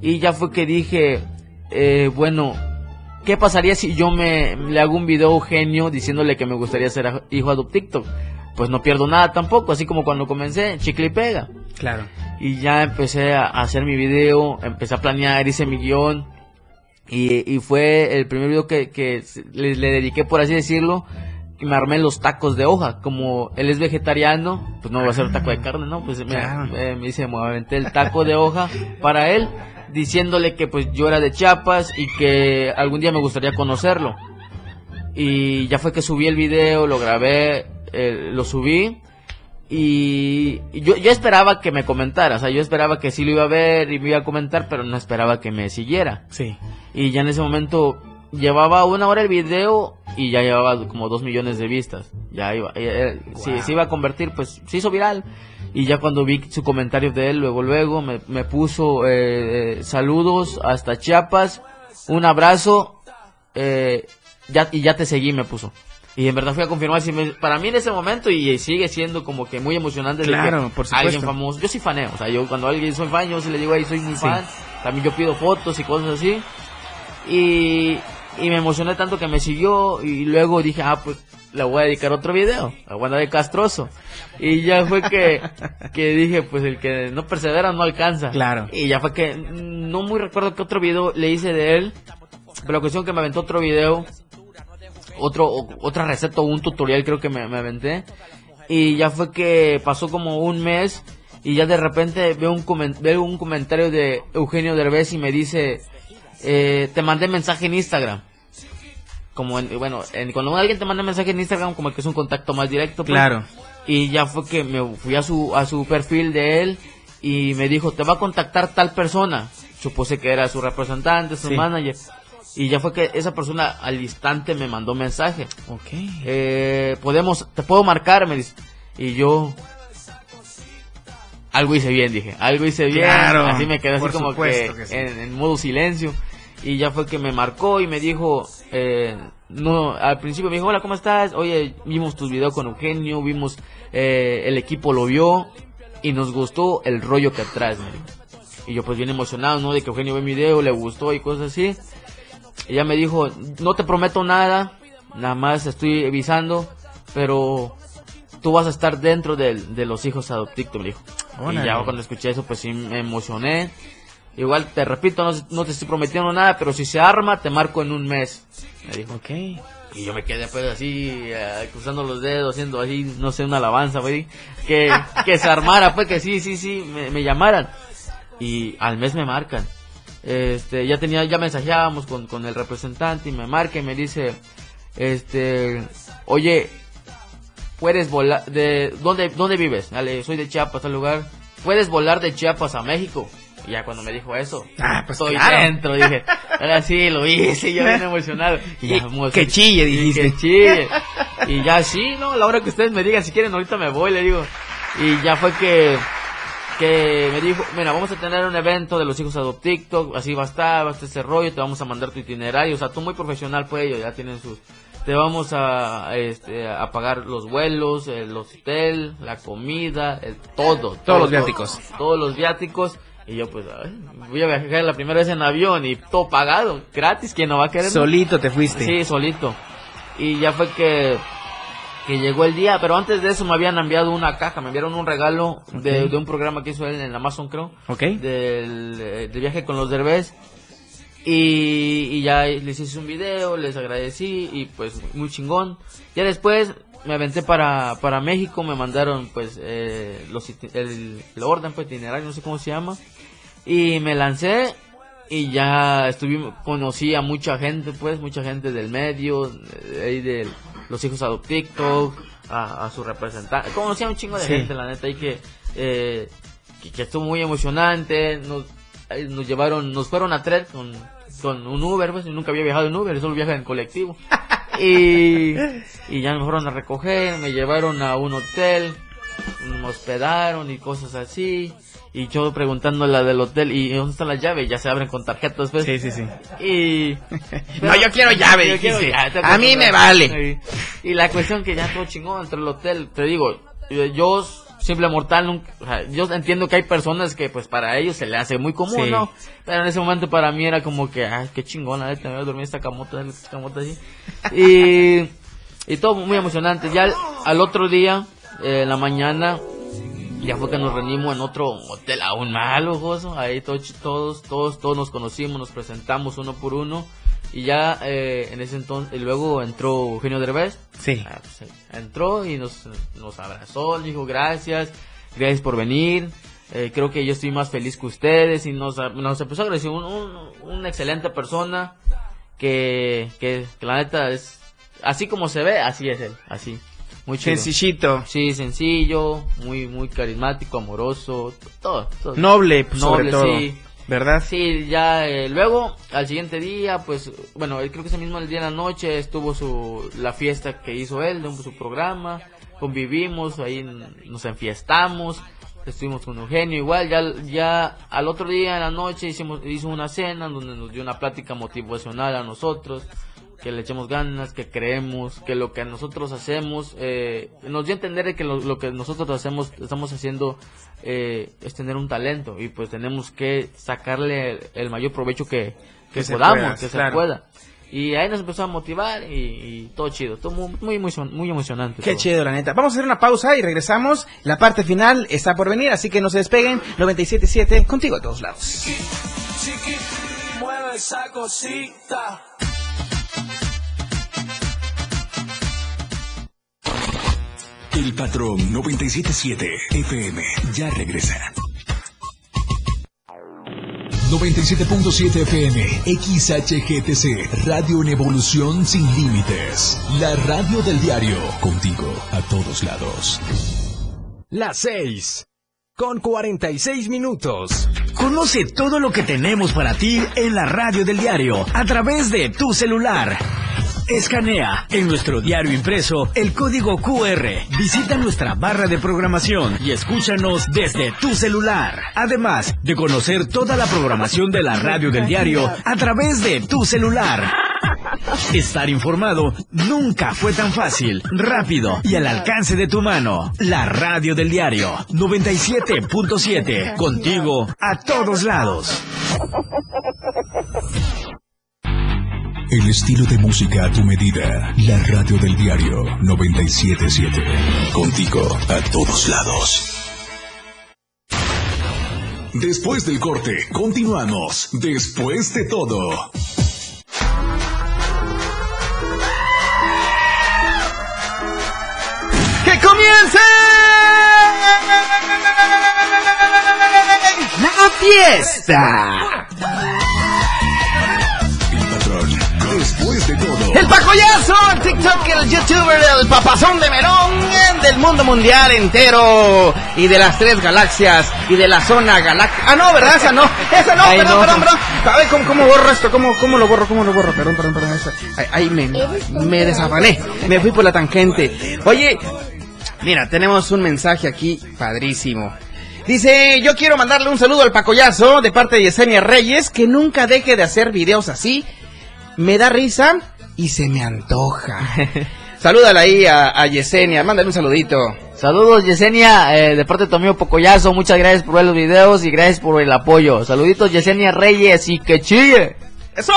Y ya fue que dije, bueno, ¿qué pasaría si yo me le hago un video a Eugenio diciéndole que me gustaría ser hijo adopticto? Pues no pierdo nada tampoco, así como cuando comencé, chicle y pega. Claro. Y ya empecé a hacer mi video, empecé a planear, hice mi guion. Y, y fue el primer video que, le, le dediqué, por así decirlo, que me armé los tacos de hoja. Como él es vegetariano, pues no va a ser taco de carne, ¿no? Pues me, Claro. eh, me hice, me aventé el taco de hoja para él, diciéndole que pues yo era de Chiapas y que algún día me gustaría conocerlo. Y ya fue que subí el video, lo grabé, eh, lo subí. Y yo, yo esperaba que me comentara, o sea, yo esperaba que sí lo iba a ver y me iba a comentar, pero no esperaba que me siguiera. Sí. Y ya en ese momento llevaba una hora el video y ya llevaba como dos millones de vistas. Ya iba, eh, eh, si se iba a convertir, pues se hizo viral. Y ya cuando vi su comentario de él, luego, luego me, me puso eh, eh, saludos hasta Chiapas, un abrazo, eh, ya, y ya te seguí, me puso. Y en verdad fui a confirmar, si me- para mí en ese momento, y sigue siendo como que muy emocionante Claro, por supuesto. alguien famoso, yo soy faneo, o sea, yo cuando alguien soy fan, yo sí le digo ahí soy muy Sí. fan, también yo pido fotos y cosas así. Y, y me emocioné tanto que me siguió y luego dije, ah, pues le voy a dedicar otro video, a Wanda de Castroso. Y ya fue que, <laughs> que dije, pues el que no persevera no alcanza. Claro. Y ya fue que no muy recuerdo qué otro video le hice de él, pero la cuestión que me aventó otro video, otro, otra receta o un tutorial creo que me, me aventé. Y ya fue que pasó como un mes y ya de repente veo un, comen- veo un comentario de Eugenio Derbez y me dice, eh, te mandé mensaje en Instagram. Como en- bueno, en- cuando alguien te manda mensaje en Instagram como que es un contacto más directo. pues. Claro. Y ya fue que me fui a su, a su perfil de él y me dijo, te va a contactar tal persona. Supuse que era su representante, su Sí. manager. Y ya fue que esa persona al instante me mandó mensaje. Ok. Eh, podemos, te puedo marcar, me dice. Y yo, algo hice bien, dije. Algo hice bien. Claro, Así me quedé así como que, supuesto que sí. en, en modo silencio. Y ya fue que me marcó y me dijo, eh, no, al principio me dijo, hola, ¿cómo estás? Oye, vimos tus videos con Eugenio, vimos, eh, el equipo lo vio y nos gustó el rollo que dijo. Y yo pues bien emocionado, ¿no? De que Eugenio ve mi video, le gustó y cosas así. Ella me dijo, no te prometo nada, nada más estoy avisando, pero tú vas a estar dentro de, los hijos adoptictos, me dijo. Y ya cuando escuché eso, pues sí me emocioné. Igual te repito, no, no te estoy prometiendo nada, pero si se arma, te marco en un mes. Me dijo. Ok. Y yo me quedé pues así, eh, cruzando los dedos, haciendo así, no sé, una alabanza, güey. Que, <laughs> que se armara, pues que sí, sí, sí, me, me llamaran. Y al mes me marcan. Este, ya tenía, ya mensajeábamos con, con el representante y me marca y me dice, este, oye, puedes volar, de, ¿dónde, dónde vives? Dale, soy de Chiapas, al lugar. ¿Puedes volar de Chiapas a México? Y ya cuando me dijo eso, Ah, pues estoy claro. dentro, dije, <laughs> ahora sí, lo hice, yo bien emocionado. Y ya, que emocionado. chille, dijiste. que chille. Y ya sí, no, a la hora que ustedes me digan, si quieren ahorita me voy, le digo. Y ya fue que, que me dijo, mira, vamos a tener un evento de los hijos adoptictos, así va a estar, va a estar ese rollo, te vamos a mandar tu itinerario, o sea, tú muy profesional pues ellos, ya tienen sus, te vamos a, este, a pagar los vuelos, el hotel, la comida, el todo. todo, los viáticos. Todos los viáticos. Y yo pues, ay, voy a viajar la primera vez en avión y todo pagado, gratis, ¿quién no va a querer? Solito te fuiste. Sí, solito. Y ya fue que, que llegó el día, pero antes de eso me habían enviado una caja, me enviaron un regalo de, de un programa que hizo él en Amazon, creo. Ok. Del, eh, del viaje con los derbés. Y, y ya les hice un video, les agradecí y pues muy chingón. Ya después me aventé para, para México, me mandaron pues eh, los, el, el orden, pues itinerario, no sé cómo se llama. Y me lancé y ya estuvimos, conocí a mucha gente, pues, mucha gente del medio, de, de los hijos a, a su representante. Conocí a un chingo de Sí. gente, la neta, y que, eh, que, que estuvo muy emocionante. Nos, nos llevaron, nos fueron a tres con, con un Uber, pues, nunca había viajado en Uber, solo viaja en colectivo. <laughs> y, y ya me fueron a recoger, me llevaron a un hotel, me hospedaron y cosas así. Y yo preguntando la del hotel, ¿y dónde está la llave? Ya se abren con tarjetas, pues. Sí, sí, sí. Y... <laughs> No, yo quiero <laughs> llave, Yo quiero llave, A mí me vale. Sí. Y la cuestión que ya todo chingón entre el hotel, te digo, yo simple mortal, nunca- o sea, yo entiendo que hay personas que pues para ellos se le hace muy común, Sí. ¿no? Pero en ese momento para mí era como que, ay, qué chingón, la neta, me voy a dormir esta camota, esta camota así. Y, y todo muy emocionante. Ya al, al otro día, eh, en la mañana, ya fue que nos reunimos en otro hotel aún más lujoso. Ahí todos, todos, todos, todos nos conocimos, nos presentamos uno por uno. Y ya eh, en ese entonces, y luego entró Eugenio Derbez. Sí. Ah, pues, eh, entró y nos, nos abrazó, dijo gracias, gracias por venir. Eh, creo que yo estoy más feliz que ustedes. Y nos, nos empezó a agradecer un, un- una excelente persona que, que, que la neta es así como se ve, así es él, así. Muy chido. Sencillito. Sí, sencillo, muy muy carismático, amoroso, todo. todo. Noble, pues, sobre todo. sí. ¿Verdad? Sí, ya eh, luego al siguiente día, pues bueno, él creo que ese mismo día en la noche estuvo su la fiesta que hizo él de su programa, convivimos, ahí nos enfiestamos estuvimos con Eugenio igual, ya, ya al otro día en la noche hicimos, hizo una cena donde nos dio una plática motivacional a nosotros, que le echemos ganas, que creemos, que lo que nosotros hacemos, eh, nos dio a entender que lo, lo que nosotros hacemos, estamos haciendo eh, es tener un talento y pues tenemos que sacarle el, el mayor provecho que, que, Que se podamos, pueda, que claro. se pueda. Y ahí nos empezó a motivar y, y todo chido, todo muy, muy, muy, emocionante. Qué todo. chido, la neta. Vamos a hacer una pausa y regresamos. La parte final está por venir, así que no se despeguen. 97.7, contigo a todos lados. Chiqui, mueve esa cosita. El patrón 977 FM ya regresa. 97.7 FM, XHGTC, Radio en Evolución Sin Límites. La radio del diario, contigo a todos lados. Las 6. Con 46 minutos. Conoce todo lo que tenemos para ti en la radio del diario a través de tu celular. Escanea en nuestro diario impreso el código QR. Visita nuestra barra de programación y escúchanos desde tu celular. Además de conocer toda la programación de la radio del diario a través de tu celular. Estar informado nunca fue tan fácil, rápido y al alcance de tu mano. La radio del diario 97.7. Contigo a todos lados. El estilo de música a tu medida. La radio del diario 977. Contigo a todos lados. Después del corte, continuamos. Después de todo. ¡Que comience! ¡La fiesta! El pacoyazo, el TikTok, el youtuber, el papazón de melón del mundo mundial entero y de las tres galaxias y de la zona galáctica. Ah, no, ¿verdad? Esa no, <laughs> esa no, Ay, perdón, no. perdón, perdón. A ver, ¿cómo, cómo borro esto? ¿Cómo, ¿Cómo lo borro? ¿Cómo lo borro? Perdón, perdón, perdón. esa- ahí me, me desafané, me fui por la tangente. Oye, mira, tenemos un mensaje aquí padrísimo. Dice, yo quiero mandarle un saludo al Pacoyazo de parte de Yesenia Reyes, que nunca deje de hacer videos así. Me da risa y se me antoja. <laughs> Salúdala ahí a, a Yesenia, mándale un saludito. Saludos Yesenia, eh, de parte de tu amigo Pocoyazo, muchas gracias por ver los videos y gracias por el apoyo. Saluditos Yesenia Reyes y que chille. ¡Eso!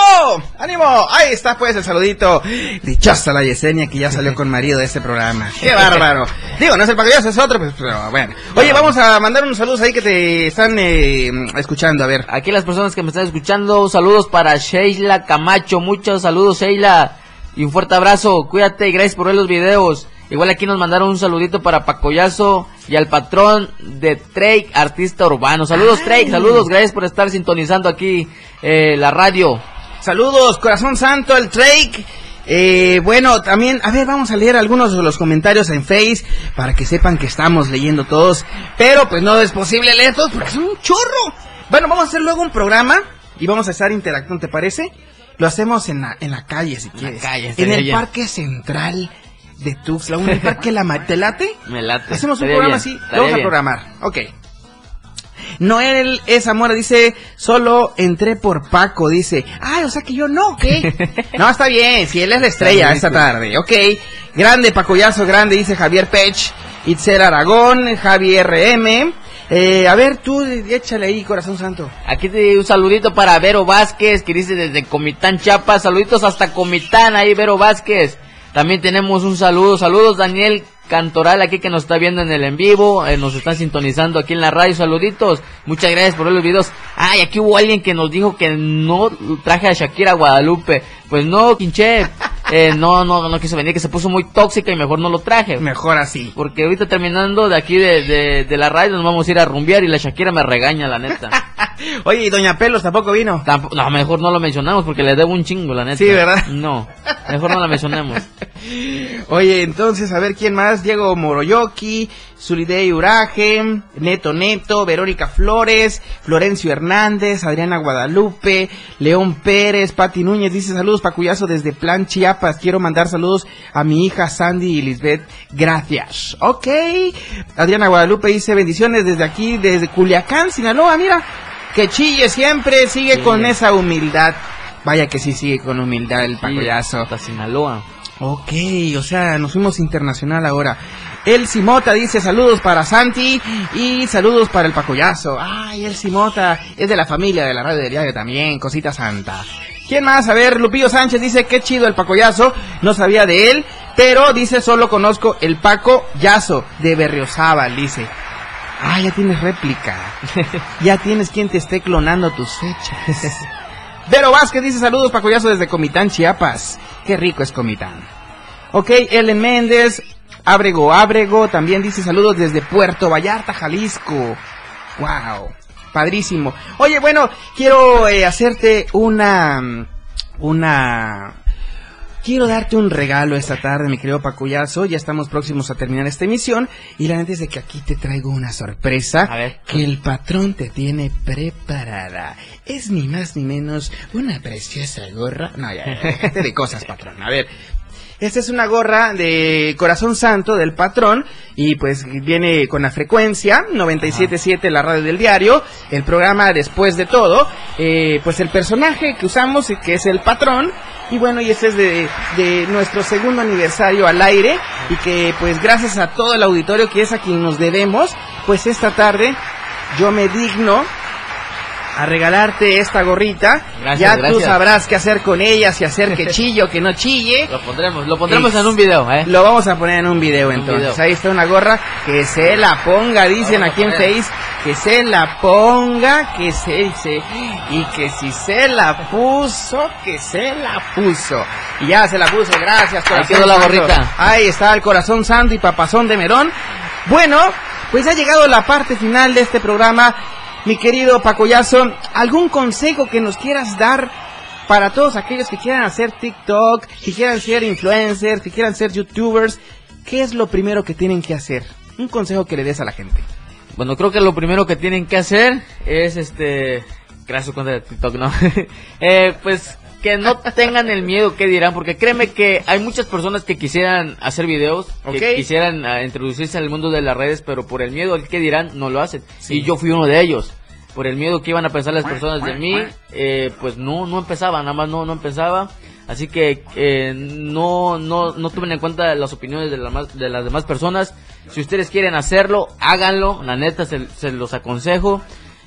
¡Ánimo! Ahí está pues el saludito. Dichosa la Yesenia que ya salió con marido de este programa. ¡Qué <laughs> bárbaro! Digo, no es el Pacoyazo, es otro, pues, pero bueno. Oye, vamos a mandar unos saludos ahí que te están eh, escuchando, a ver. Aquí las personas que me están escuchando, saludos para Sheila Camacho, muchos saludos Sheila y un fuerte abrazo, cuídate y gracias por ver los videos. Igual aquí nos mandaron un saludito para Pacoyazo y al patrón de Trake, artista urbano. Saludos Trake, saludos, gracias por estar sintonizando aquí eh, la radio. Saludos, corazón santo, el Drake. Eh, bueno, también, a ver, vamos a leer algunos de los comentarios en Face para que sepan que estamos leyendo todos. Pero pues no es posible leer todos porque son un chorro. Bueno, vamos a hacer luego un programa y vamos a estar interactuando, ¿te parece? Lo hacemos en la, en la calle, si quieres. calle, en el. Parque Central de Tuxtla, el Parque La <laughs> ¿Te late? Me late. Hacemos un Estaría programa bien, así. estaría Lo vamos a bien. programar. Ok. Noel esa mora dice, solo entré por Paco, dice, ay, o sea que yo no, ¿qué? <laughs> no, está bien, si él es la estrella esta tarde, ok. Grande, Pacoyazo, grande, dice Javier Pech, Itzel Aragón, Javier M. Eh, a ver, tú échale ahí, corazón santo. Aquí te un saludito para Vero Vázquez, que dice desde Comitán, Chiapas. Saluditos hasta Comitán, ahí Vero Vázquez. También tenemos un saludo. Saludos Daniel Cantoral aquí que nos está viendo en el en vivo. eh, nos están sintonizando aquí en la radio. Saluditos. Muchas gracias por ver los videos. Ay, aquí hubo alguien que nos dijo que no traje a Shakira a Guadalupe. Pues no, quinche. <laughs> Eh, no, no, no quiso venir, que se puso muy tóxica y mejor no lo traje. Mejor así. Porque ahorita terminando de aquí de, de, de la radio nos vamos a ir a rumbear y la Shakira me regaña, la neta. <laughs> Oye, y Doña Pelos tampoco vino. No, mejor no lo mencionamos porque le debo un chingo, la neta. Sí, ¿verdad? <laughs> No, mejor no la mencionemos. <laughs> Oye, entonces, a ver quién más. Diego Moroyoki, Zulidei Uraje, Neto Neto, Verónica Flores, Florencio Hernández, Adriana Guadalupe, León Pérez, Pati Núñez dice saludos Pacuyazo desde Plan Chiapas. Quiero mandar saludos a mi hija Sandy y Lisbeth. Gracias. Ok. Adriana Guadalupe dice bendiciones desde aquí, desde Culiacán, Sinaloa. Mira, que chille siempre, sigue con esa humildad. Vaya que sí sigue con humildad el Pacuyazo. Hasta Sinaloa. Ok, o sea, nos fuimos internacional ahora. El Simota dice saludos para Santi y saludos para el Pacoyazo. Ay, el Simota es de la familia de la radio del diario también, cosita santa. ¿Quién más? A ver, Lupillo Sánchez dice qué chido el Pacoyazo, no sabía de él, pero dice solo conozco el Paco Yazo de Berriozábal, dice. Ah, ya tienes réplica. <laughs> ya tienes quien te esté clonando tus fechas. <laughs> Vero Vázquez dice saludos Pacoyazo desde Comitán, Chiapas. Qué rico es Comitán. Ok, Ellen Méndez, Abrego Abrego, también dice saludos desde Puerto Vallarta, Jalisco. Wow, padrísimo. Oye, bueno, quiero eh, hacerte una, una, quiero darte un regalo esta tarde, mi querido Pacuyazo. Ya estamos próximos a terminar esta emisión. Y la neta es de que aquí te traigo una sorpresa que el patrón te tiene preparada. Es ni más ni menos una preciosa gorra. No, ya, de cosas, patrón. A ver. Esta es una gorra de Corazón Santo del patrón y pues viene con la frecuencia 97.7 la radio del diario, el programa Después de todo, eh, pues el personaje que usamos que es el patrón y bueno y este es de, de nuestro segundo aniversario al aire y que pues gracias a todo el auditorio que es a quien nos debemos, pues esta tarde yo me digno a regalarte esta gorrita. Gracias, ya tú sabrás qué hacer con ella, si hacer que <laughs> chille o que no chille. Lo pondremos, lo pondremos Es- en un video, ¿eh? Lo vamos a poner en un video En un entonces. video. Ahí está una gorra que se la ponga, dicen aquí en. Face, que se la ponga, que se, se y que si se la puso, que se la puso. Y ya se la puso, gracias. Ahí corazón quedó la gorrita. Ahí está el corazón santo y papazón de Merón. Bueno, pues ha llegado la parte final de este programa. Mi querido Pacoyazo, ¿algún consejo que nos quieras dar para todos aquellos que quieran hacer TikTok, que quieran ser influencers, que quieran ser youtubers? ¿Qué es lo primero que tienen que hacer? Un consejo que le des a la gente. Bueno, creo que lo primero que tienen que hacer es este. Gracias cuenta de TikTok, ¿no? <laughs> eh, pues que no tengan el miedo que dirán, porque créeme que hay muchas personas que quisieran hacer videos, que Ok. quisieran ah, introducirse al mundo de las redes, pero por el miedo al que dirán no lo hacen. Y yo fui uno de ellos. Por el miedo que iban a pensar las personas de mí, eh, pues no, no empezaba, nada más no, no empezaba. Así que eh, no, no, no tomen en cuenta las opiniones de, la más- de las demás personas. Si ustedes quieren hacerlo, háganlo. La neta, se, se los aconsejo.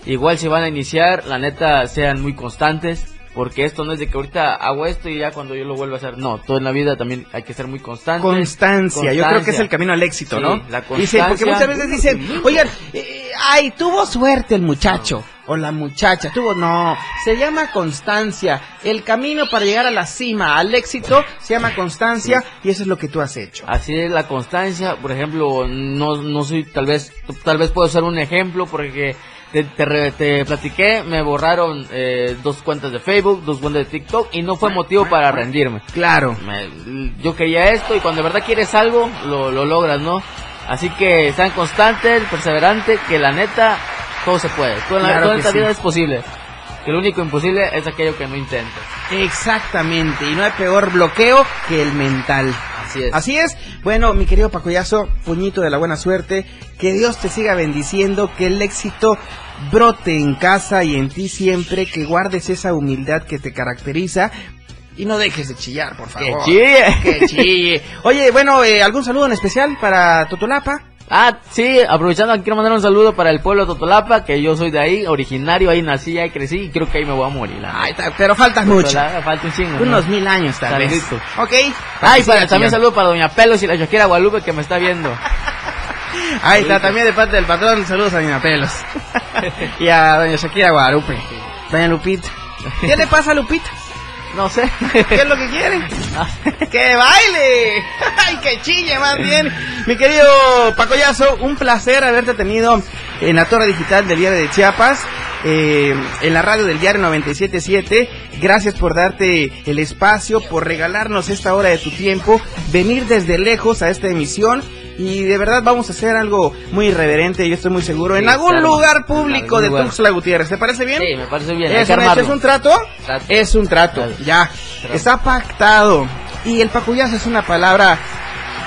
Igual si van a iniciar, la neta, sean muy constantes. Porque esto no es de que ahorita hago esto y ya cuando yo lo vuelvo a hacer. No, todo en la vida también hay que ser muy constante. Constancia, yo creo que es el camino al éxito, Sí, ¿no? la Dice, porque constancia. muchas veces dicen, oigan, eh, ay, tuvo suerte el muchacho o la muchacha, tuvo, no, se llama constancia. El camino para llegar a la cima, al éxito, se llama constancia y eso es lo que tú has hecho. Así es la constancia, por ejemplo, no, no soy, tal vez, tal vez puedo ser un ejemplo porque te, te, te platiqué, me borraron eh, dos cuentas de Facebook, dos cuentas de TikTok y no fue motivo para rendirme. Claro. Me- yo quería esto y cuando de verdad quieres algo, lo, lo logras, ¿no? Así que sean constantes, perseverantes, que la neta, todo se puede. Todo en, la, todo esta sí. vida es posible. Que lo único imposible es aquello que no intentas. Exactamente, y no hay peor bloqueo que el mental. Así es. Así es. Bueno, mi querido Pacoyazo, puñito de la buena suerte, que Dios te siga bendiciendo, que el éxito brote en casa y en ti siempre, que guardes esa humildad que te caracteriza. Y no dejes de chillar, por favor. chille. Que chille. <laughs> Oye, bueno, eh, ¿algún saludo en especial para Totolapa? Ah, sí, aprovechando, quiero mandar un saludo para el pueblo de Totolapa, que yo soy de ahí, originario, ahí nací, ahí crecí y creo que ahí me voy a morir. Ay, pero faltas mucho. Falta un chingo. ¿no? Unos mil años tal vez. Ok. Ay, Para también saludo para Doña Pelos y la Shakira Guadalupe que me está viendo. <laughs> Ahí está, también de parte del patrón, saludos a Doña Pelos. <laughs> y a Doña Shakira Guadalupe. Doña Lupita. ¿Qué le pasa a Lupita? No sé. ¿Qué es lo que quiere? ¡Que baile! <laughs> ¡Ay, que chille más bien! Mi querido Pacoyazo, un placer haberte tenido en la Torre Digital del Diario de Chiapas. eh, en la radio del diario 977. Gracias por darte el espacio, por regalarnos esta hora de tu tiempo, venir desde lejos a esta emisión. Y de verdad vamos a hacer algo muy irreverente, yo estoy muy seguro, en algún claro. lugar público de. Tuxtla Gutiérrez. ¿Te parece bien? Sí, me parece bien. ¿Es un. ¿Es un trato? Es un trato, ya. Está pactado. Y el pacuyazo es una palabra.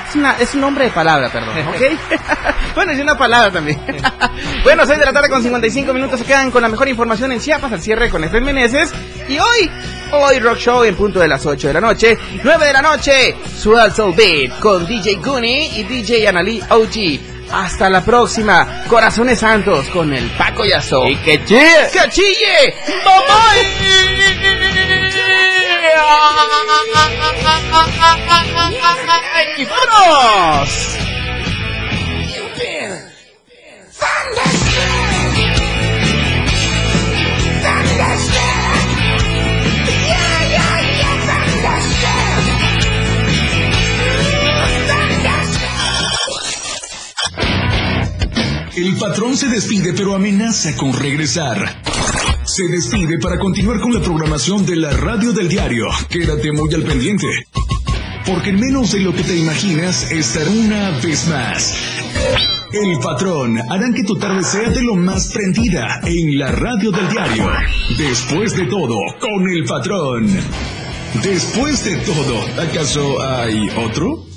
Es, una, es un nombre de palabra, perdón, ¿ok? <laughs> <laughs> bueno, es una palabra también. <laughs> bueno, 6 de la tarde con 55 minutos se quedan con la mejor información en Chiapas al cierre con Efraín Meneses. Y hoy, hoy Rock Show en punto de las 8 de la noche. 9 de la noche, Swell Soul Beat con DJ Goonie y DJ Analí OG. Hasta la próxima, Corazones Santos con el Paco Yazo. Y que chille. ¡Que chille! ¡Y vámonos! El patrón se despide pero amenaza con regresar. Se despide para continuar con la programación de la radio del diario. Quédate muy al pendiente. Porque en menos de lo que te imaginas estará una vez más. El patrón harán que tu tarde sea de lo más prendida en la radio del diario. Después de todo, con el patrón. Después de todo, ¿acaso hay otro?